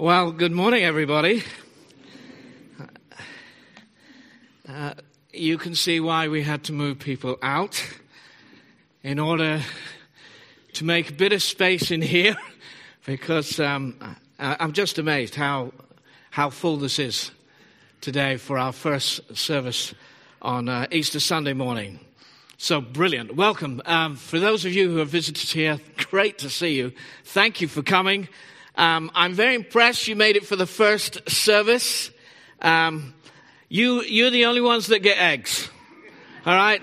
Well, good morning, everybody. Uh, you can see why we had to move people out in order to make a bit of space in here, because um, I'm just amazed how how full this is today for our first service on uh, Easter Sunday morning. So brilliant. Welcome. Um, for those of you who have visited here, great to see you. Thank you for coming. Um, I'm very impressed you made it for the first service. Um, you, you're the only ones that get eggs. All right?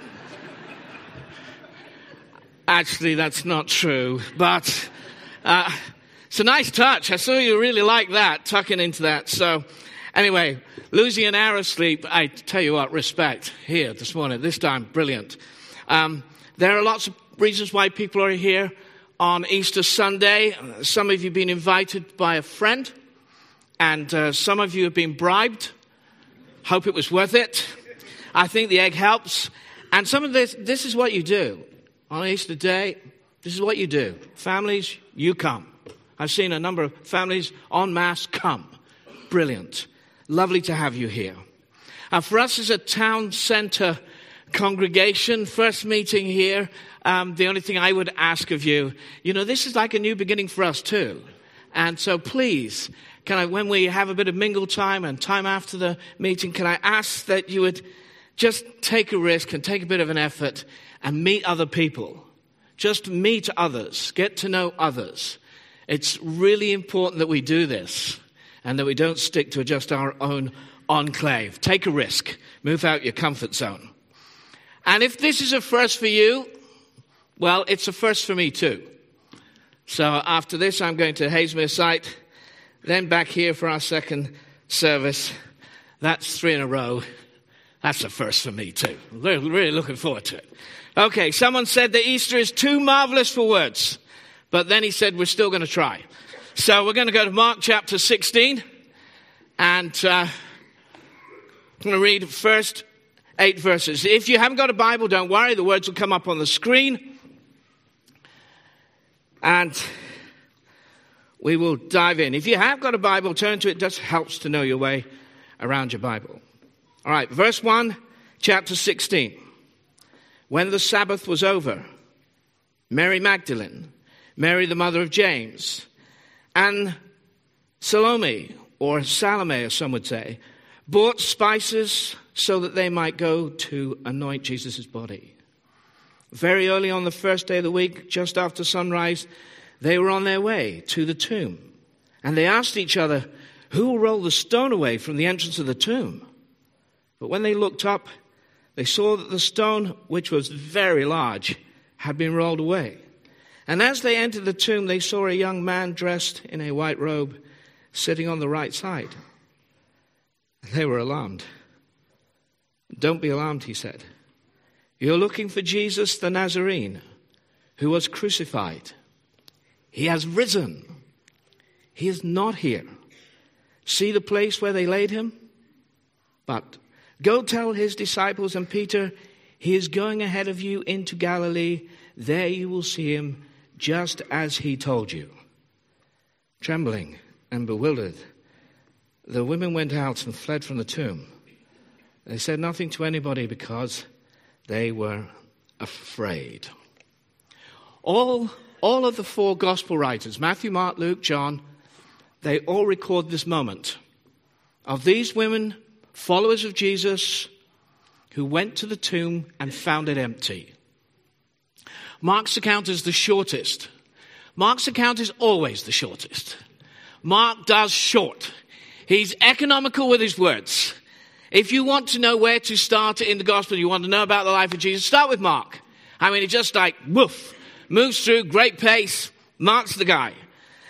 Actually, that's not true, but uh, it's a nice touch. I saw you really like that, tucking into that. So, anyway, losing an hour of sleep, I tell you what, respect here this morning. This time, brilliant. Um, there are lots of reasons why people are here on Easter Sunday. Some of you have been invited by a friend, and uh, some of you have been bribed. Hope it was worth it. I think the egg helps. And some of this, this is what you do on Easter Day. This is what you do. Families, you come. I've seen a number of families en masse come. Brilliant. Lovely to have you here. Uh, for us as a town centre congregation, first meeting here, um, the only thing I would ask of you, you know, this is like a new beginning for us too. And so please, can I, when we have a bit of mingle time and time after the meeting, can I ask that you would just take a risk and take a bit of an effort and meet other people? Just meet others, get to know others. It's really important that we do this and that we don't stick to just our own enclave. Take a risk, move out your comfort zone. And if this is a first for you, well, it's a first for me too. So after this, I'm going to Hazlemere site, then back here for our second service. That's three in a row. That's a first for me too. Really, really looking forward to it. Okay, someone said that Easter is too marvelous for words, but then he said we're still going to try. So we're going to go to Mark chapter 16, and uh, I'm going to read first eight verses. If you haven't got a Bible, don't worry, the words will come up on the screen. And we will dive in. If you have got a Bible, turn to it. It just helps to know your way around your Bible. All right, verse 1, chapter 16. When the Sabbath was over, Mary Magdalene, Mary the mother of James, and Salome, or Salome, as some would say, bought spices so that they might go to anoint Jesus' body. Very early on the first day of the week, just after sunrise, they were on their way to the tomb. And they asked each other, Who will roll the stone away from the entrance of the tomb? But when they looked up, they saw that the stone, which was very large, had been rolled away. And as they entered the tomb, they saw a young man dressed in a white robe sitting on the right side. They were alarmed. Don't be alarmed, he said. You're looking for Jesus the Nazarene who was crucified. He has risen. He is not here. See the place where they laid him? But go tell his disciples and Peter, he is going ahead of you into Galilee. There you will see him just as he told you. Trembling and bewildered, the women went out and fled from the tomb. They said nothing to anybody because they were afraid. All, all of the four gospel writers, Matthew, Mark, Luke, John, they all record this moment of these women, followers of Jesus, who went to the tomb and found it empty. Mark's account is the shortest. Mark's account is always the shortest. Mark does short. He's economical with his words. If you want to know where to start in the gospel, you want to know about the life of Jesus, start with Mark. I mean, it just like, woof, moves through, great pace. Mark's the guy.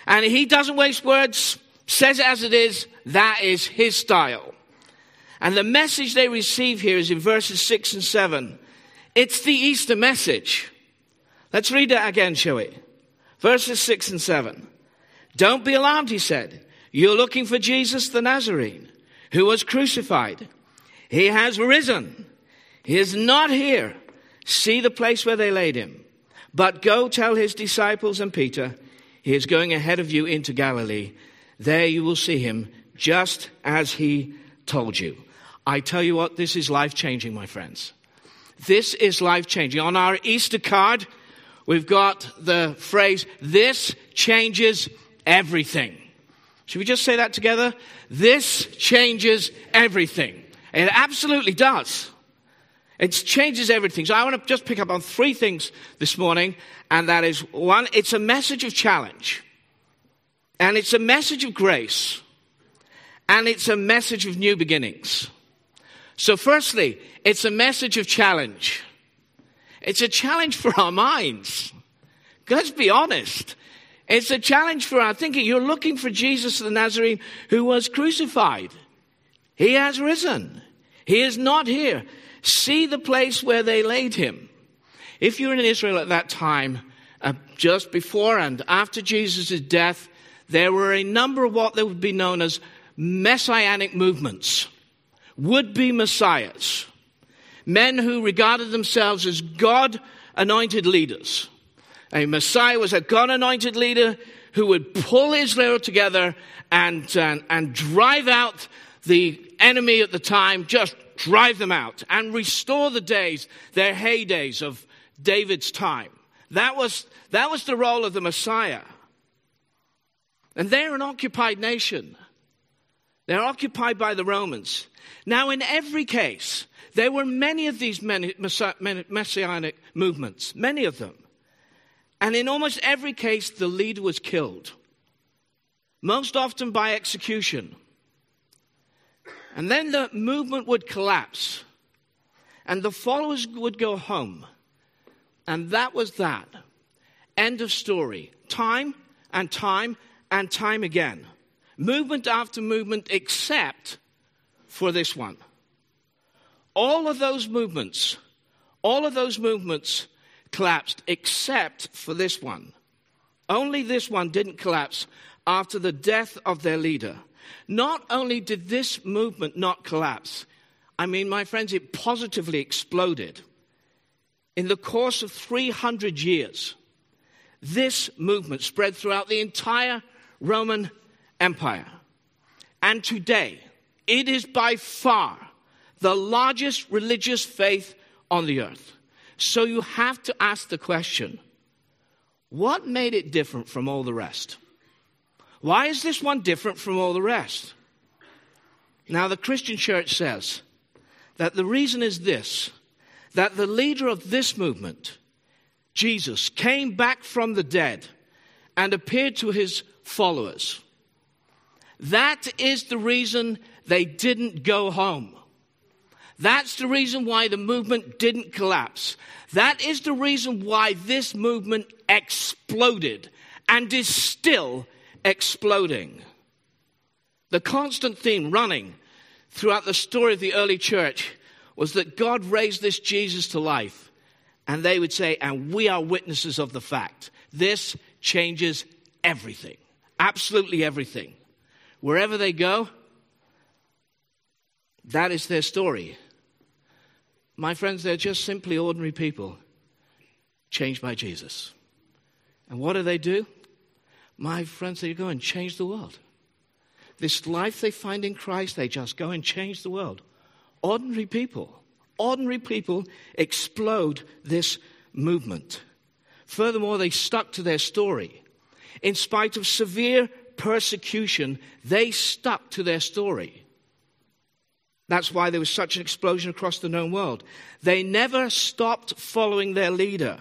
And he doesn't waste words, says it as it is. That is his style. And the message they receive here is in verses 6 and 7. It's the Easter message. Let's read that again, shall we? Verses 6 and 7. Don't be alarmed, he said. You're looking for Jesus the Nazarene who was crucified. He has risen. He is not here. See the place where they laid him. But go tell his disciples and Peter, he is going ahead of you into Galilee. There you will see him just as he told you. I tell you what, this is life changing, my friends. This is life changing. On our Easter card, we've got the phrase, this changes everything. Should we just say that together? This changes everything. It absolutely does. It changes everything. So I want to just pick up on three things this morning, and that is one, it's a message of challenge, and it's a message of grace, and it's a message of new beginnings. So, firstly, it's a message of challenge. It's a challenge for our minds. Let's be honest. It's a challenge for our thinking. You're looking for Jesus the Nazarene who was crucified. He has risen. He is not here. See the place where they laid him. If you're in Israel at that time, uh, just before and after Jesus' death, there were a number of what would be known as messianic movements, would be messiahs, men who regarded themselves as God anointed leaders. A messiah was a God anointed leader who would pull Israel together and, and, and drive out the enemy at the time, just drive them out and restore the days, their heydays of David's time. That was, that was the role of the Messiah. And they're an occupied nation. They're occupied by the Romans. Now, in every case, there were many of these messianic movements, many of them. And in almost every case, the leader was killed, most often by execution. And then the movement would collapse, and the followers would go home. And that was that. End of story. Time and time and time again. Movement after movement, except for this one. All of those movements, all of those movements collapsed except for this one. Only this one didn't collapse after the death of their leader. Not only did this movement not collapse, I mean, my friends, it positively exploded. In the course of 300 years, this movement spread throughout the entire Roman Empire. And today, it is by far the largest religious faith on the earth. So you have to ask the question what made it different from all the rest? Why is this one different from all the rest? Now, the Christian church says that the reason is this that the leader of this movement, Jesus, came back from the dead and appeared to his followers. That is the reason they didn't go home. That's the reason why the movement didn't collapse. That is the reason why this movement exploded and is still exploding. The constant theme running throughout the story of the early church was that God raised this Jesus to life. And they would say, and we are witnesses of the fact. This changes everything. Absolutely everything. Wherever they go, that is their story. My friends, they're just simply ordinary people changed by Jesus. And what do they do? My friends, they go and change the world. This life they find in Christ, they just go and change the world. Ordinary people, ordinary people explode this movement. Furthermore, they stuck to their story. In spite of severe persecution, they stuck to their story. That's why there was such an explosion across the known world. They never stopped following their leader.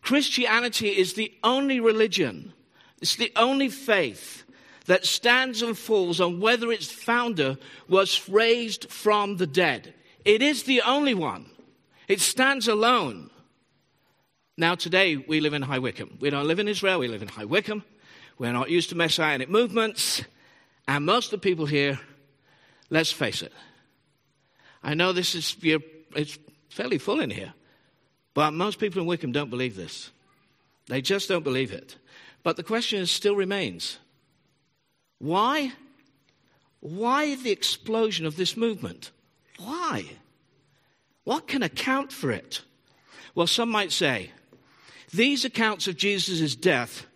Christianity is the only religion it's the only faith that stands and falls on whether its founder was raised from the dead. It is the only one. It stands alone. Now, today we live in High Wycombe. We don't live in Israel, we live in High Wycombe. We're not used to messianic movements. And most of the people here, let's face it, I know this is, it's fairly full in here, but most people in Wycombe don't believe this. They just don't believe it. But the question still remains why? Why the explosion of this movement? Why? What can account for it? Well, some might say these accounts of Jesus' death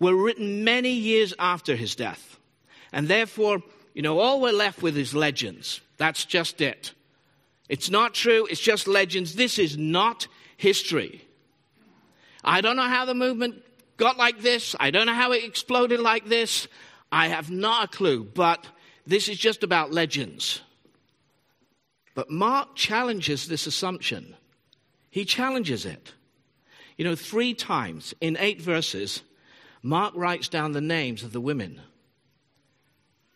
were written many years after his death. And therefore, you know, all we're left with is legends. That's just it. It's not true, it's just legends. This is not history. I don't know how the movement got like this. I don't know how it exploded like this. I have not a clue, but this is just about legends. But Mark challenges this assumption. He challenges it. You know, three times in eight verses, Mark writes down the names of the women.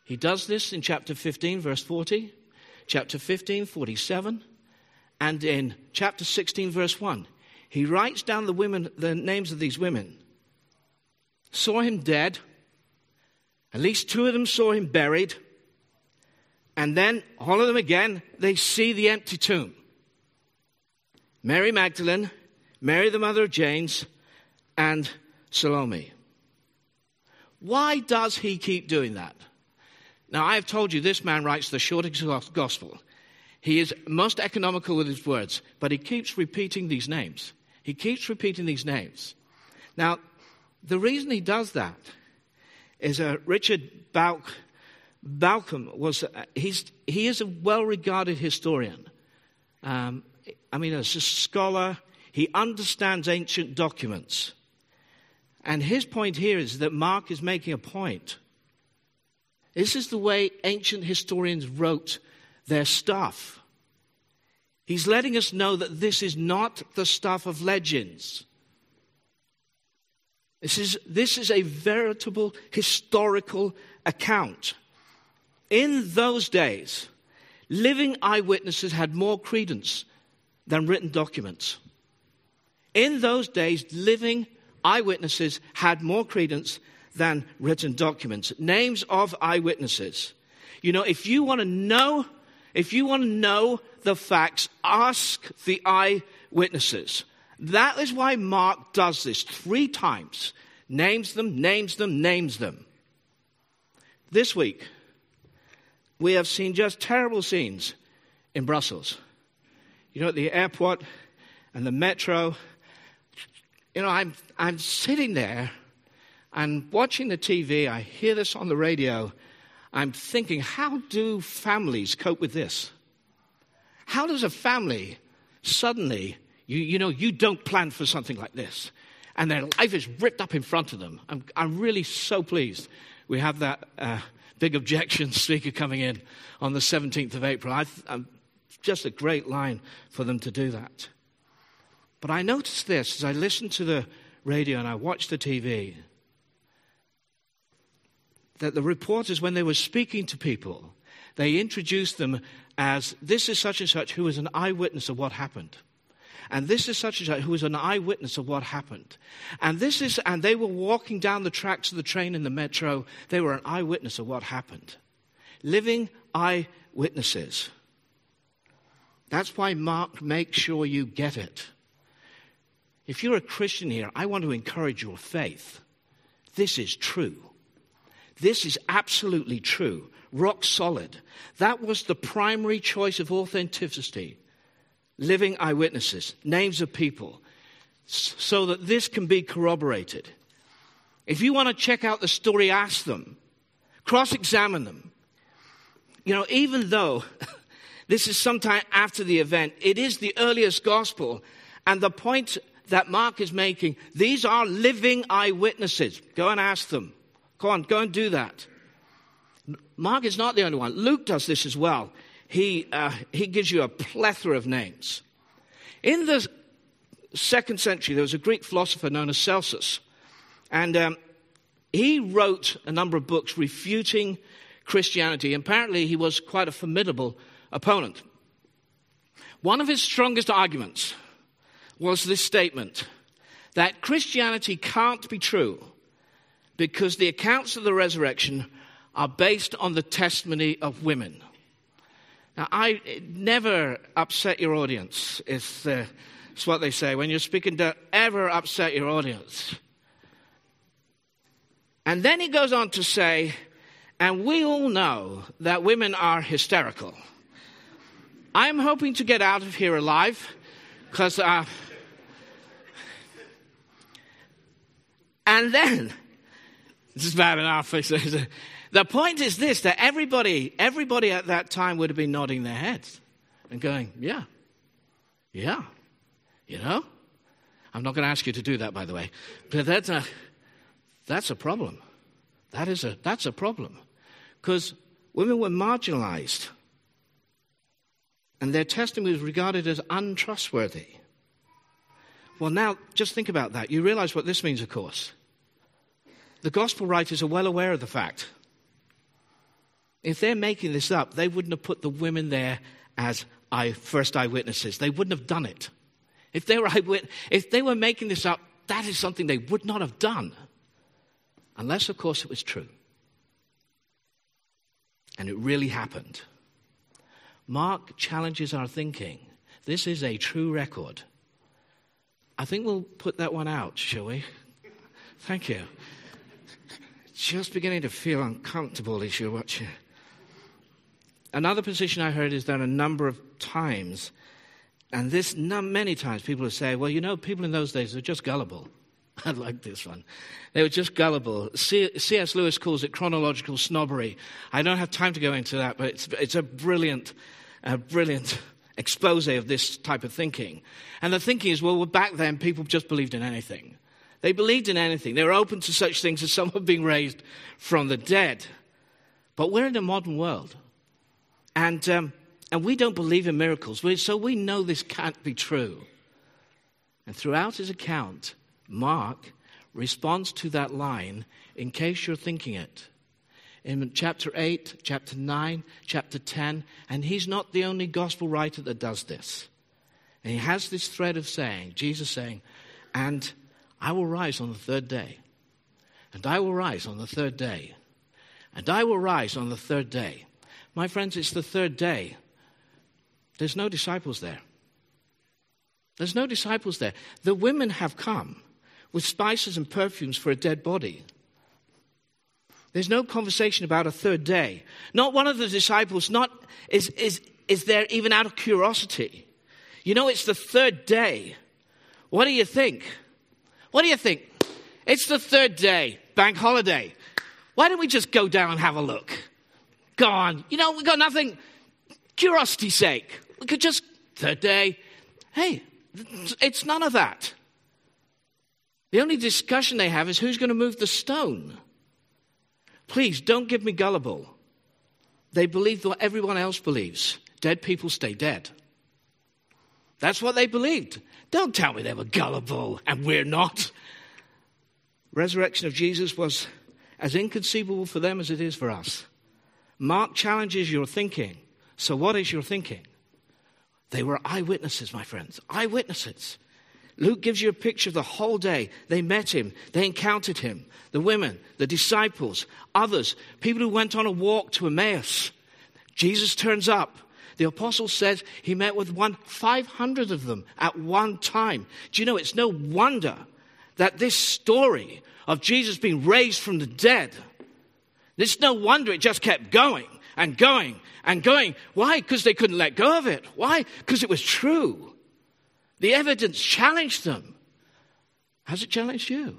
He does this in chapter 15, verse 40, chapter 15, 47, and in chapter 16, verse 1. He writes down the women, the names of these women. Saw him dead. At least two of them saw him buried. And then, all of them again, they see the empty tomb. Mary Magdalene, Mary the mother of James, and Salome. Why does he keep doing that? Now, I have told you this man writes the shortest gospel. He is most economical with his words, but he keeps repeating these names. He keeps repeating these names. Now, the reason he does that is uh, Richard Balk, Bauckham was, uh, he's, he is a well regarded historian. Um, I mean, as a scholar, he understands ancient documents. And his point here is that Mark is making a point. This is the way ancient historians wrote their stuff. He's letting us know that this is not the stuff of legends. This is, this is a veritable historical account. In those days, living eyewitnesses had more credence than written documents. In those days, living eyewitnesses had more credence than written documents. Names of eyewitnesses. You know, if you want to know, if you want to know the facts, ask the eyewitnesses. That is why Mark does this three times. Names them, names them, names them. This week, we have seen just terrible scenes in Brussels. You know, at the airport and the metro you know, I'm, I'm sitting there and watching the TV. I hear this on the radio. I'm thinking, how do families cope with this? How does a family suddenly, you, you know, you don't plan for something like this, and their life is ripped up in front of them? I'm, I'm really so pleased we have that uh, big objection speaker coming in on the 17th of April. I, I'm just a great line for them to do that. But I noticed this as I listened to the radio and I watched the TV that the reporters, when they were speaking to people, they introduced them as this is such and such who was an eyewitness of what happened. And this is such and such who was an eyewitness of what happened. And this is, and they were walking down the tracks of the train in the metro. They were an eyewitness of what happened. Living eyewitnesses. That's why Mark makes sure you get it. If you're a Christian here, I want to encourage your faith. This is true. This is absolutely true, rock solid. That was the primary choice of authenticity living eyewitnesses, names of people, so that this can be corroborated. If you want to check out the story, ask them, cross examine them. You know, even though this is sometime after the event, it is the earliest gospel, and the point that Mark is making, these are living eyewitnesses. Go and ask them. Go on, go and do that. Mark is not the only one. Luke does this as well. He, uh, he gives you a plethora of names. In the second century, there was a Greek philosopher known as Celsus. And um, he wrote a number of books refuting Christianity. Apparently, he was quite a formidable opponent. One of his strongest arguments was this statement that Christianity can't be true because the accounts of the resurrection are based on the testimony of women. Now, I never upset your audience, is, uh, is what they say. When you're speaking, don't ever upset your audience. And then he goes on to say, and we all know that women are hysterical. I'm hoping to get out of here alive because uh, And then This is bad enough. the point is this that everybody, everybody at that time would have been nodding their heads and going, Yeah, yeah, you know? I'm not going to ask you to do that, by the way. But that's a, that's a problem. That is a, that's a problem. Because women were marginalized and their testimony was regarded as untrustworthy. Well, now, just think about that. You realize what this means, of course. The gospel writers are well aware of the fact. If they're making this up, they wouldn't have put the women there as eye, first eyewitnesses. They wouldn't have done it. If they, were eyewit- if they were making this up, that is something they would not have done. Unless, of course, it was true. And it really happened. Mark challenges our thinking. This is a true record. I think we'll put that one out, shall we? Thank you. Just beginning to feel uncomfortable as you're watching. Another position I heard is that a number of times, and this many times, people will say, well, you know, people in those days were just gullible. I like this one. They were just gullible. C.S. Lewis calls it chronological snobbery. I don't have time to go into that, but it's, it's a brilliant, a brilliant expose of this type of thinking. And the thinking is, well, back then people just believed in anything. They believed in anything. They were open to such things as someone being raised from the dead. But we're in a modern world. And, um, and we don't believe in miracles. So we know this can't be true. And throughout his account, Mark responds to that line in case you're thinking it. In chapter 8, chapter 9, chapter 10, and he's not the only gospel writer that does this. And he has this thread of saying, Jesus saying, and I will rise on the third day. And I will rise on the third day. And I will rise on the third day. My friends, it's the third day. There's no disciples there. There's no disciples there. The women have come with spices and perfumes for a dead body. There's no conversation about a third day. Not one of the disciples not is, is, is there even out of curiosity. You know, it's the third day. What do you think? What do you think? It's the third day, bank holiday. Why don't we just go down and have a look? Go on. You know, we've got nothing. Curiosity's sake. We could just, third day. Hey, it's none of that. The only discussion they have is who's going to move the stone. Please don't give me gullible. They believe what everyone else believes dead people stay dead. That's what they believed. Don't tell me they were gullible and we're not. Resurrection of Jesus was as inconceivable for them as it is for us. Mark challenges your thinking. So, what is your thinking? They were eyewitnesses, my friends. Eyewitnesses. Luke gives you a picture of the whole day. They met him, they encountered him. The women, the disciples, others, people who went on a walk to Emmaus. Jesus turns up. The apostle says he met with one 500 of them at one time. Do you know it's no wonder that this story of Jesus being raised from the dead, it's no wonder it just kept going and going and going. Why? Because they couldn't let go of it. Why? Because it was true. The evidence challenged them. Has it challenged you?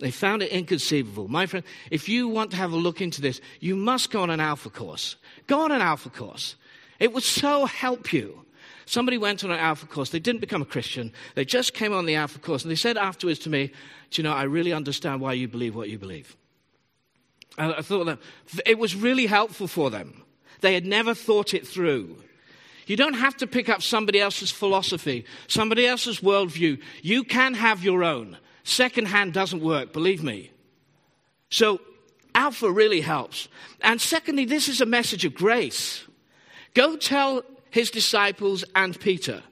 They found it inconceivable. My friend, if you want to have a look into this, you must go on an alpha course. Go on an alpha course. It would so help you. Somebody went on an alpha course. They didn't become a Christian. They just came on the alpha course and they said afterwards to me, Do you know, I really understand why you believe what you believe. I thought that it was really helpful for them. They had never thought it through. You don't have to pick up somebody else's philosophy, somebody else's worldview. You can have your own. Secondhand doesn't work, believe me. So, Alpha really helps. And secondly, this is a message of grace. Go tell his disciples and Peter,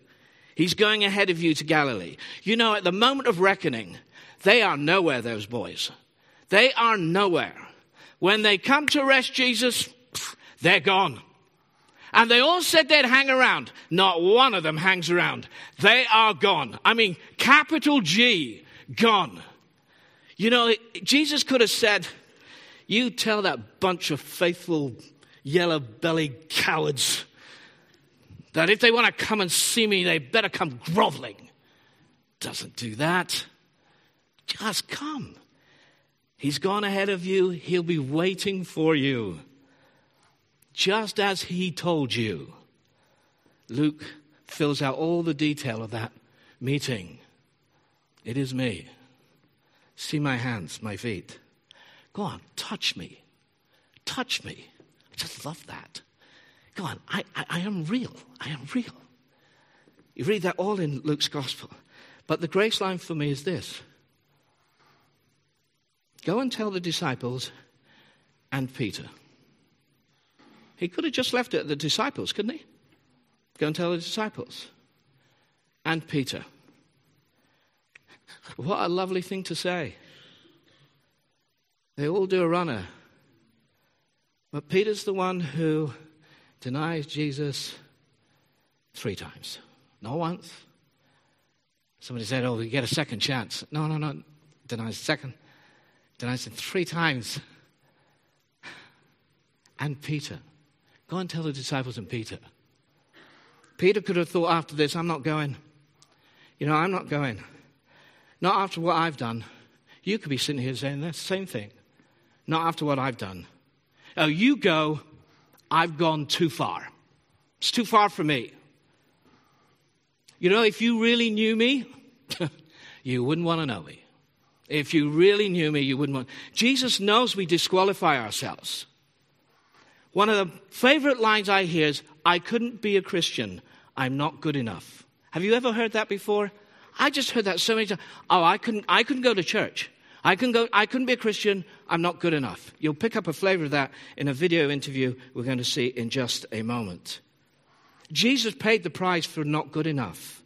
he's going ahead of you to Galilee. You know, at the moment of reckoning, they are nowhere, those boys. They are nowhere. When they come to arrest Jesus, they're gone. And they all said they'd hang around. Not one of them hangs around. They are gone. I mean, capital G, gone. You know, Jesus could have said, You tell that bunch of faithful, yellow bellied cowards that if they want to come and see me, they better come groveling. Doesn't do that. Just come. He's gone ahead of you. He'll be waiting for you. Just as he told you. Luke fills out all the detail of that meeting. It is me. See my hands, my feet. Go on, touch me. Touch me. I just love that. Go on, I, I, I am real. I am real. You read that all in Luke's gospel. But the grace line for me is this Go and tell the disciples and Peter. He could have just left it at the disciples, couldn't he? Go and tell the disciples and Peter. What a lovely thing to say. They all do a runner. But Peter's the one who denies Jesus three times, not once. Somebody said, Oh, you get a second chance. No, no, no. Denies second. Denies him three times. And Peter. Go and tell the disciples and Peter. Peter could have thought after this, I'm not going. You know, I'm not going. Not after what I've done. You could be sitting here saying the same thing. Not after what I've done. Oh, you go, I've gone too far. It's too far for me. You know, if you really knew me, you wouldn't want to know me. If you really knew me, you wouldn't want. Jesus knows we disqualify ourselves. One of the favorite lines I hear is, I couldn't be a Christian. I'm not good enough. Have you ever heard that before? I just heard that so many times. Oh, I couldn't, I couldn't go to church. I, can go, I couldn't be a Christian. I'm not good enough. You'll pick up a flavor of that in a video interview we're going to see in just a moment. Jesus paid the price for not good enough.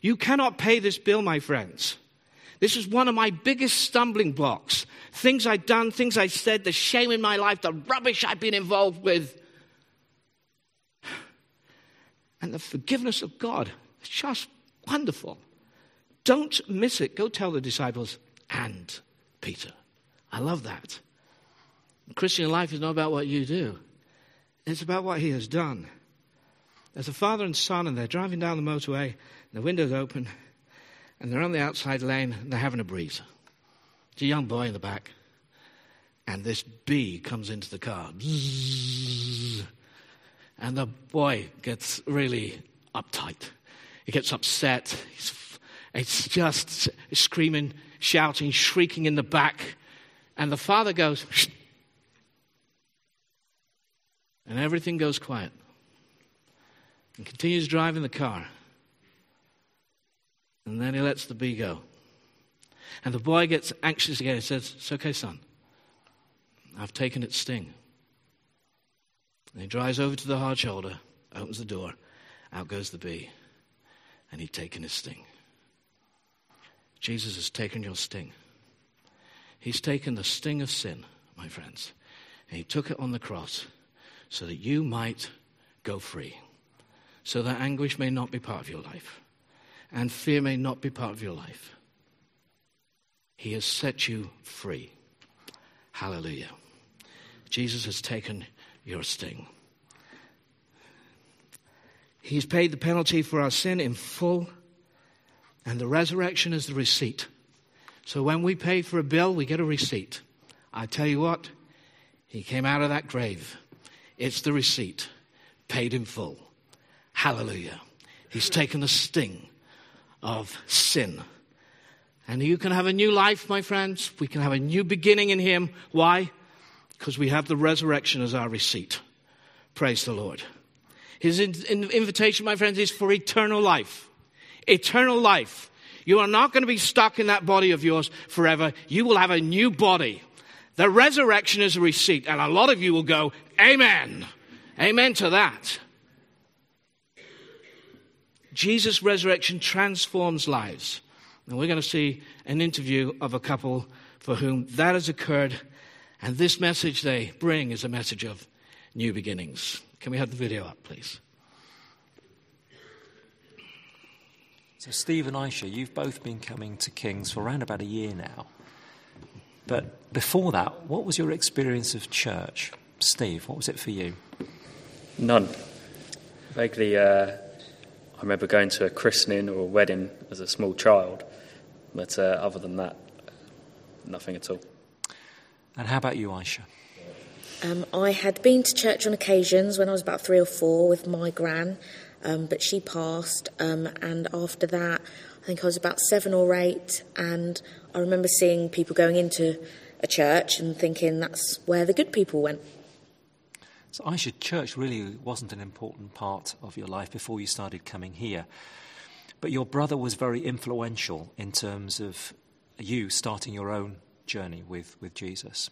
You cannot pay this bill, my friends. This is one of my biggest stumbling blocks. Things I've done, things I said, the shame in my life, the rubbish I've been involved with. And the forgiveness of God. It's just wonderful. Don't miss it. Go tell the disciples and Peter. I love that. Christian life is not about what you do, it's about what he has done. There's a father and son, and they're driving down the motorway, and the window's open, and they're on the outside lane, and they're having a breeze. It's a young boy in the back, and this bee comes into the car. and the boy gets really uptight. He gets upset. He's, it's just screaming, shouting, shrieking in the back. And the father goes, Shh. and everything goes quiet and continues driving the car. And then he lets the bee go. And the boy gets anxious again. He says, It's okay, son. I've taken its sting. And he drives over to the hard shoulder, opens the door, out goes the bee, and he'd taken his sting. Jesus has taken your sting. He's taken the sting of sin, my friends, and he took it on the cross so that you might go free so that anguish may not be part of your life and fear may not be part of your life. He has set you free. Hallelujah. Jesus has taken your sting. He's paid the penalty for our sin in full, and the resurrection is the receipt. So when we pay for a bill, we get a receipt. I tell you what, he came out of that grave. It's the receipt, paid in full. Hallelujah. He's taken the sting of sin. And you can have a new life, my friends. We can have a new beginning in Him. Why? Because we have the resurrection as our receipt. Praise the Lord. His invitation, my friends, is for eternal life. Eternal life. You are not going to be stuck in that body of yours forever. You will have a new body. The resurrection is a receipt. And a lot of you will go, Amen. Amen to that. Jesus' resurrection transforms lives. And we're going to see an interview of a couple for whom that has occurred. And this message they bring is a message of new beginnings. Can we have the video up, please? So, Steve and Aisha, you've both been coming to Kings for around about a year now. But before that, what was your experience of church? Steve, what was it for you? None. Vaguely, uh, I remember going to a christening or a wedding as a small child, but uh, other than that, nothing at all. And how about you, Aisha? Um, I had been to church on occasions when I was about three or four with my gran, um, but she passed. Um, and after that, I think I was about seven or eight, and I remember seeing people going into a church and thinking that's where the good people went. So, Aisha, church really wasn't an important part of your life before you started coming here. But your brother was very influential in terms of you starting your own journey with, with Jesus.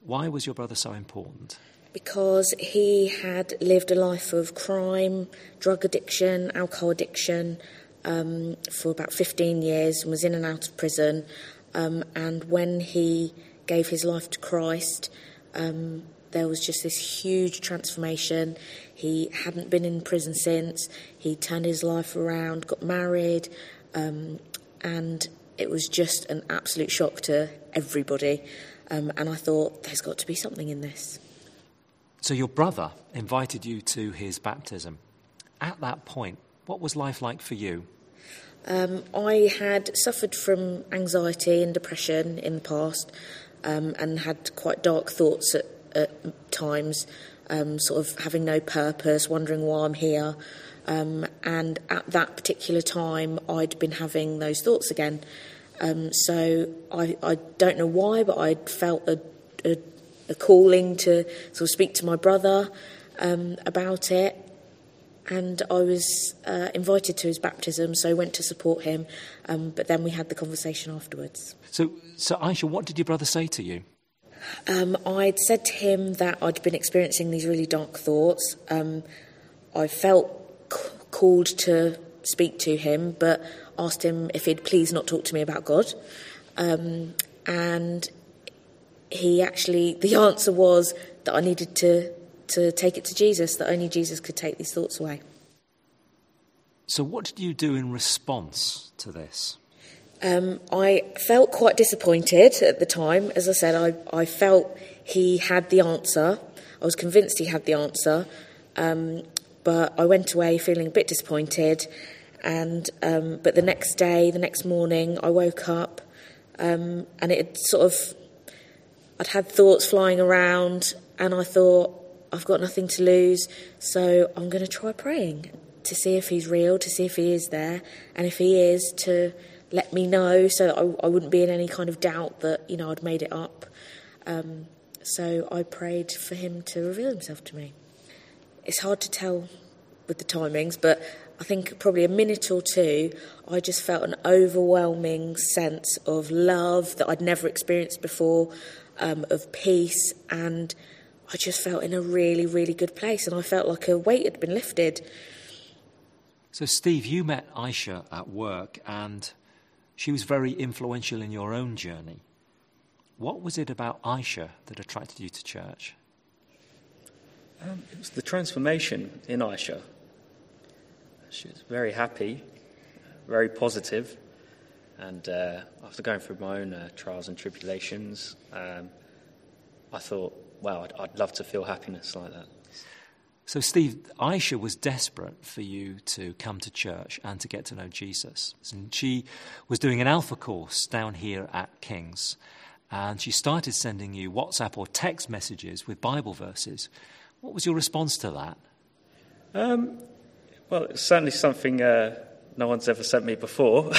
Why was your brother so important? Because he had lived a life of crime, drug addiction, alcohol addiction um, for about 15 years and was in and out of prison. Um, and when he gave his life to Christ, um, there was just this huge transformation. He hadn't been in prison since. He turned his life around, got married, um, and it was just an absolute shock to everybody. Um, and I thought, there's got to be something in this. So, your brother invited you to his baptism. At that point, what was life like for you? Um, I had suffered from anxiety and depression in the past um, and had quite dark thoughts at, at times, um, sort of having no purpose, wondering why I'm here. Um, and at that particular time, I'd been having those thoughts again. Um, so I, I, don't know why, but I felt a, a, a, calling to sort of speak to my brother um, about it. And I was uh, invited to his baptism, so I went to support him. Um, but then we had the conversation afterwards. So, so Aisha, what did your brother say to you? Um, I'd said to him that I'd been experiencing these really dark thoughts. Um, I felt c- called to speak to him, but asked him if he'd please not talk to me about God. Um, and he actually, the answer was that I needed to, to take it to Jesus, that only Jesus could take these thoughts away. So, what did you do in response to this? Um, I felt quite disappointed at the time. As I said, I, I felt he had the answer. I was convinced he had the answer. Um, but I went away feeling a bit disappointed and um, but the next day, the next morning, I woke up um, and it had sort of I'd had thoughts flying around, and I thought I've got nothing to lose, so I'm going to try praying to see if he's real, to see if he is there, and if he is, to let me know so I, I, wouldn't be in any kind of doubt that you know I'd made it up. Um, so I prayed for him to reveal himself to me. It's hard to tell with the timings, but I think probably a minute or two, I just felt an overwhelming sense of love that I'd never experienced before, um, of peace, and I just felt in a really, really good place. And I felt like a weight had been lifted. So, Steve, you met Aisha at work, and she was very influential in your own journey. What was it about Aisha that attracted you to church? Um, it was the transformation in Aisha. She was very happy, very positive, and uh, after going through my own uh, trials and tribulations, um, I thought, wow, I'd, I'd love to feel happiness like that. So, Steve, Aisha was desperate for you to come to church and to get to know Jesus. And she was doing an alpha course down here at King's. And she started sending you WhatsApp or text messages with Bible verses. What was your response to that? Um, well, it's certainly something uh, no one's ever sent me before.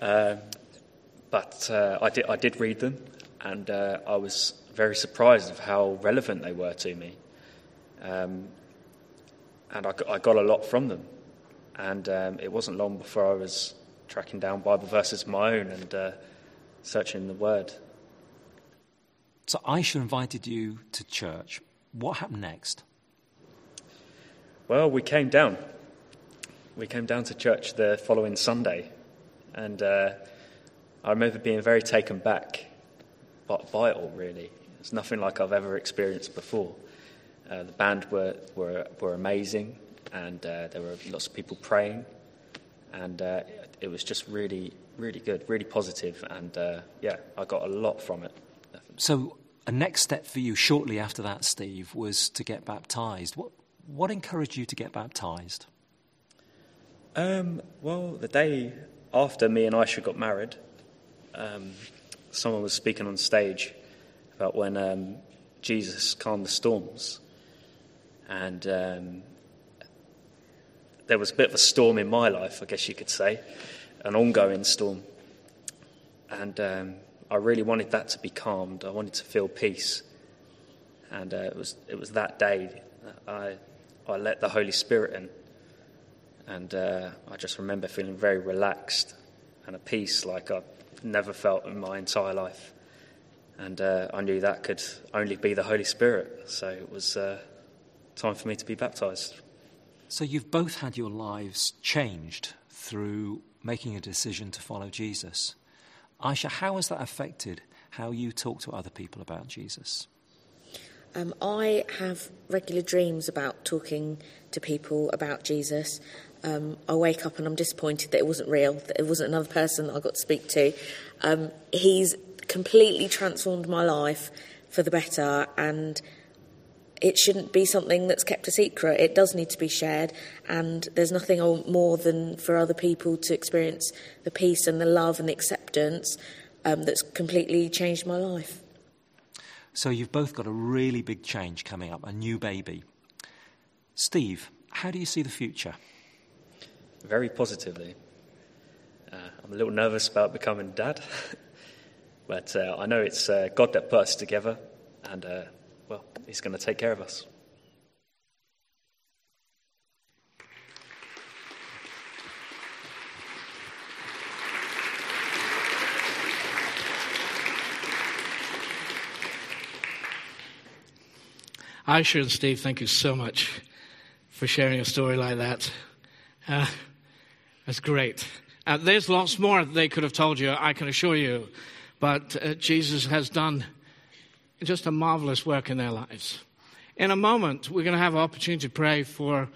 uh, but uh, I, did, I did read them, and uh, I was very surprised of how relevant they were to me. Um, and I, I, got a lot from them. And um, it wasn't long before I was tracking down Bible verses of my own and uh, searching the Word. So Aisha invited you to church. What happened next? Well, we came down. We came down to church the following Sunday, and uh, I remember being very taken back by it all, really. It's nothing like I've ever experienced before. Uh, the band were, were, were amazing, and uh, there were lots of people praying, and uh, it was just really, really good, really positive, and uh, yeah, I got a lot from it. So, a next step for you shortly after that, Steve, was to get baptized. What, what encouraged you to get baptized? Um, well, the day after me and Aisha got married, um, someone was speaking on stage about when um, Jesus calmed the storms. And um, there was a bit of a storm in my life, I guess you could say, an ongoing storm. And um, I really wanted that to be calmed. I wanted to feel peace. And uh, it, was, it was that day that I, I let the Holy Spirit in. And uh, I just remember feeling very relaxed and at peace like I've never felt in my entire life. And uh, I knew that could only be the Holy Spirit. So it was uh, time for me to be baptized. So you've both had your lives changed through making a decision to follow Jesus. Aisha, how has that affected how you talk to other people about Jesus? Um, I have regular dreams about talking to people about Jesus. Um, I wake up and I'm disappointed that it wasn't real, that it wasn't another person that I got to speak to. Um, he's completely transformed my life for the better, and it shouldn't be something that's kept a secret. It does need to be shared, and there's nothing more than for other people to experience the peace and the love and the acceptance um, that's completely changed my life. So, you've both got a really big change coming up, a new baby. Steve, how do you see the future? Very positively. Uh, I'm a little nervous about becoming dad, but uh, I know it's uh, God that put us together, and uh, well, He's going to take care of us. Aisha and Steve, thank you so much for sharing a story like that. Uh, that's great. Uh, there's lots more they could have told you, I can assure you. But uh, Jesus has done just a marvelous work in their lives. In a moment, we're going to have an opportunity to pray for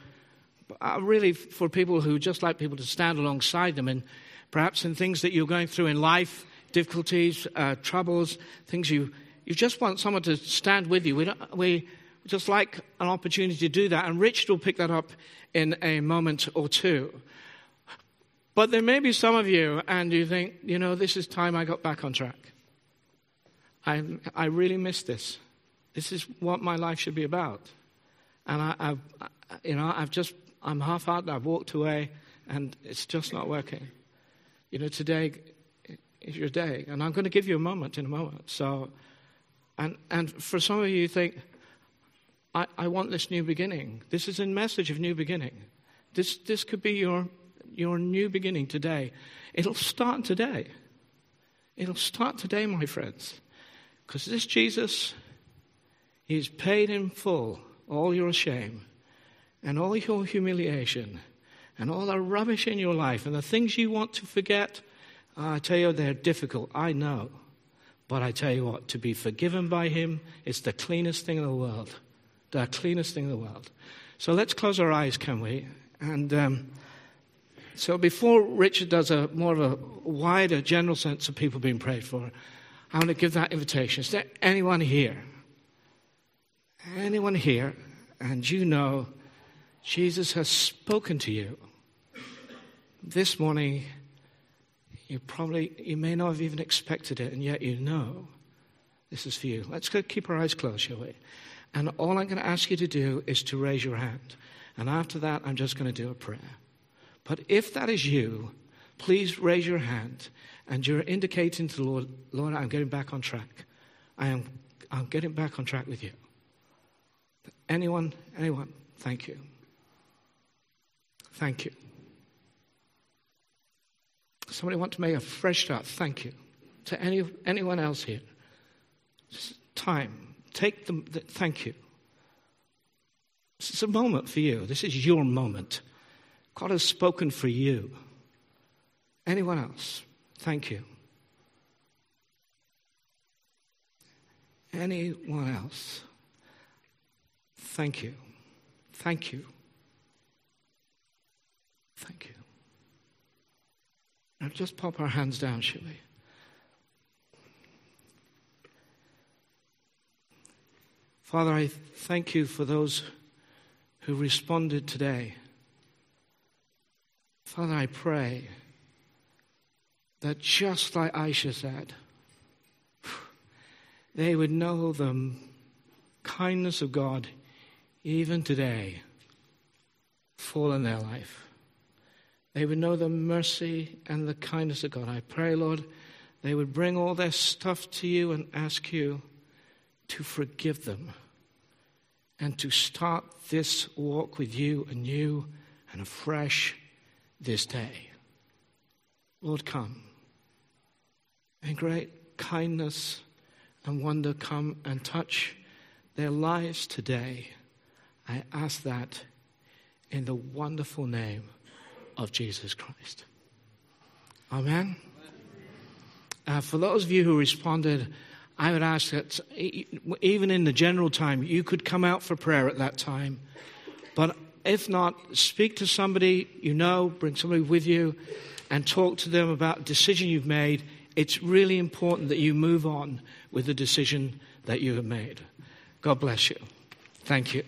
uh, really for people who just like people to stand alongside them and perhaps in things that you're going through in life, difficulties, uh, troubles, things you, you just want someone to stand with you. We, we just like an opportunity to do that. And Richard will pick that up in a moment or two. But there may be some of you, and you think, you know, this is time I got back on track. I, I really miss this. This is what my life should be about. And I, I've, you know, I've just, I'm half-hearted. I've walked away, and it's just not working. You know, today is your day, and I'm going to give you a moment in a moment. So, and and for some of you, you think, I, I want this new beginning. This is a message of new beginning. This this could be your your new beginning today. It'll start today. It'll start today, my friends. Because this Jesus, He's paid in full all your shame and all your humiliation and all the rubbish in your life and the things you want to forget. I tell you, they're difficult. I know. But I tell you what, to be forgiven by Him is the cleanest thing in the world. The cleanest thing in the world. So let's close our eyes, can we? And. Um, so before Richard does a more of a wider general sense of people being prayed for, I want to give that invitation. Is there anyone here? Anyone here? And you know Jesus has spoken to you. This morning, you probably, you may not have even expected it, and yet you know this is for you. Let's go keep our eyes closed, shall we? And all I'm going to ask you to do is to raise your hand. And after that, I'm just going to do a prayer. But if that is you, please raise your hand and you're indicating to the Lord, Lord, I'm getting back on track. I am I'm getting back on track with you. Anyone, anyone, thank you. Thank you. Somebody want to make a fresh start? Thank you. To any, anyone else here? Time. Take them. The, thank you. Is a moment for you. This is your moment. God has spoken for you. Anyone else? Thank you. Anyone else? Thank you. Thank you. Thank you. Now just pop our hands down, shall we? Father, I thank you for those who responded today. Father, I pray that just like Aisha said, they would know the kindness of God even today fall in their life. They would know the mercy and the kindness of God. I pray, Lord, they would bring all their stuff to you and ask you to forgive them and to start this walk with you anew and afresh this day. Lord, come. In great kindness and wonder, come and touch their lives today. I ask that in the wonderful name of Jesus Christ. Amen. Uh, for those of you who responded, I would ask that even in the general time, you could come out for prayer at that time. But if not, speak to somebody you know, bring somebody with you, and talk to them about a decision you've made. It's really important that you move on with the decision that you have made. God bless you. Thank you.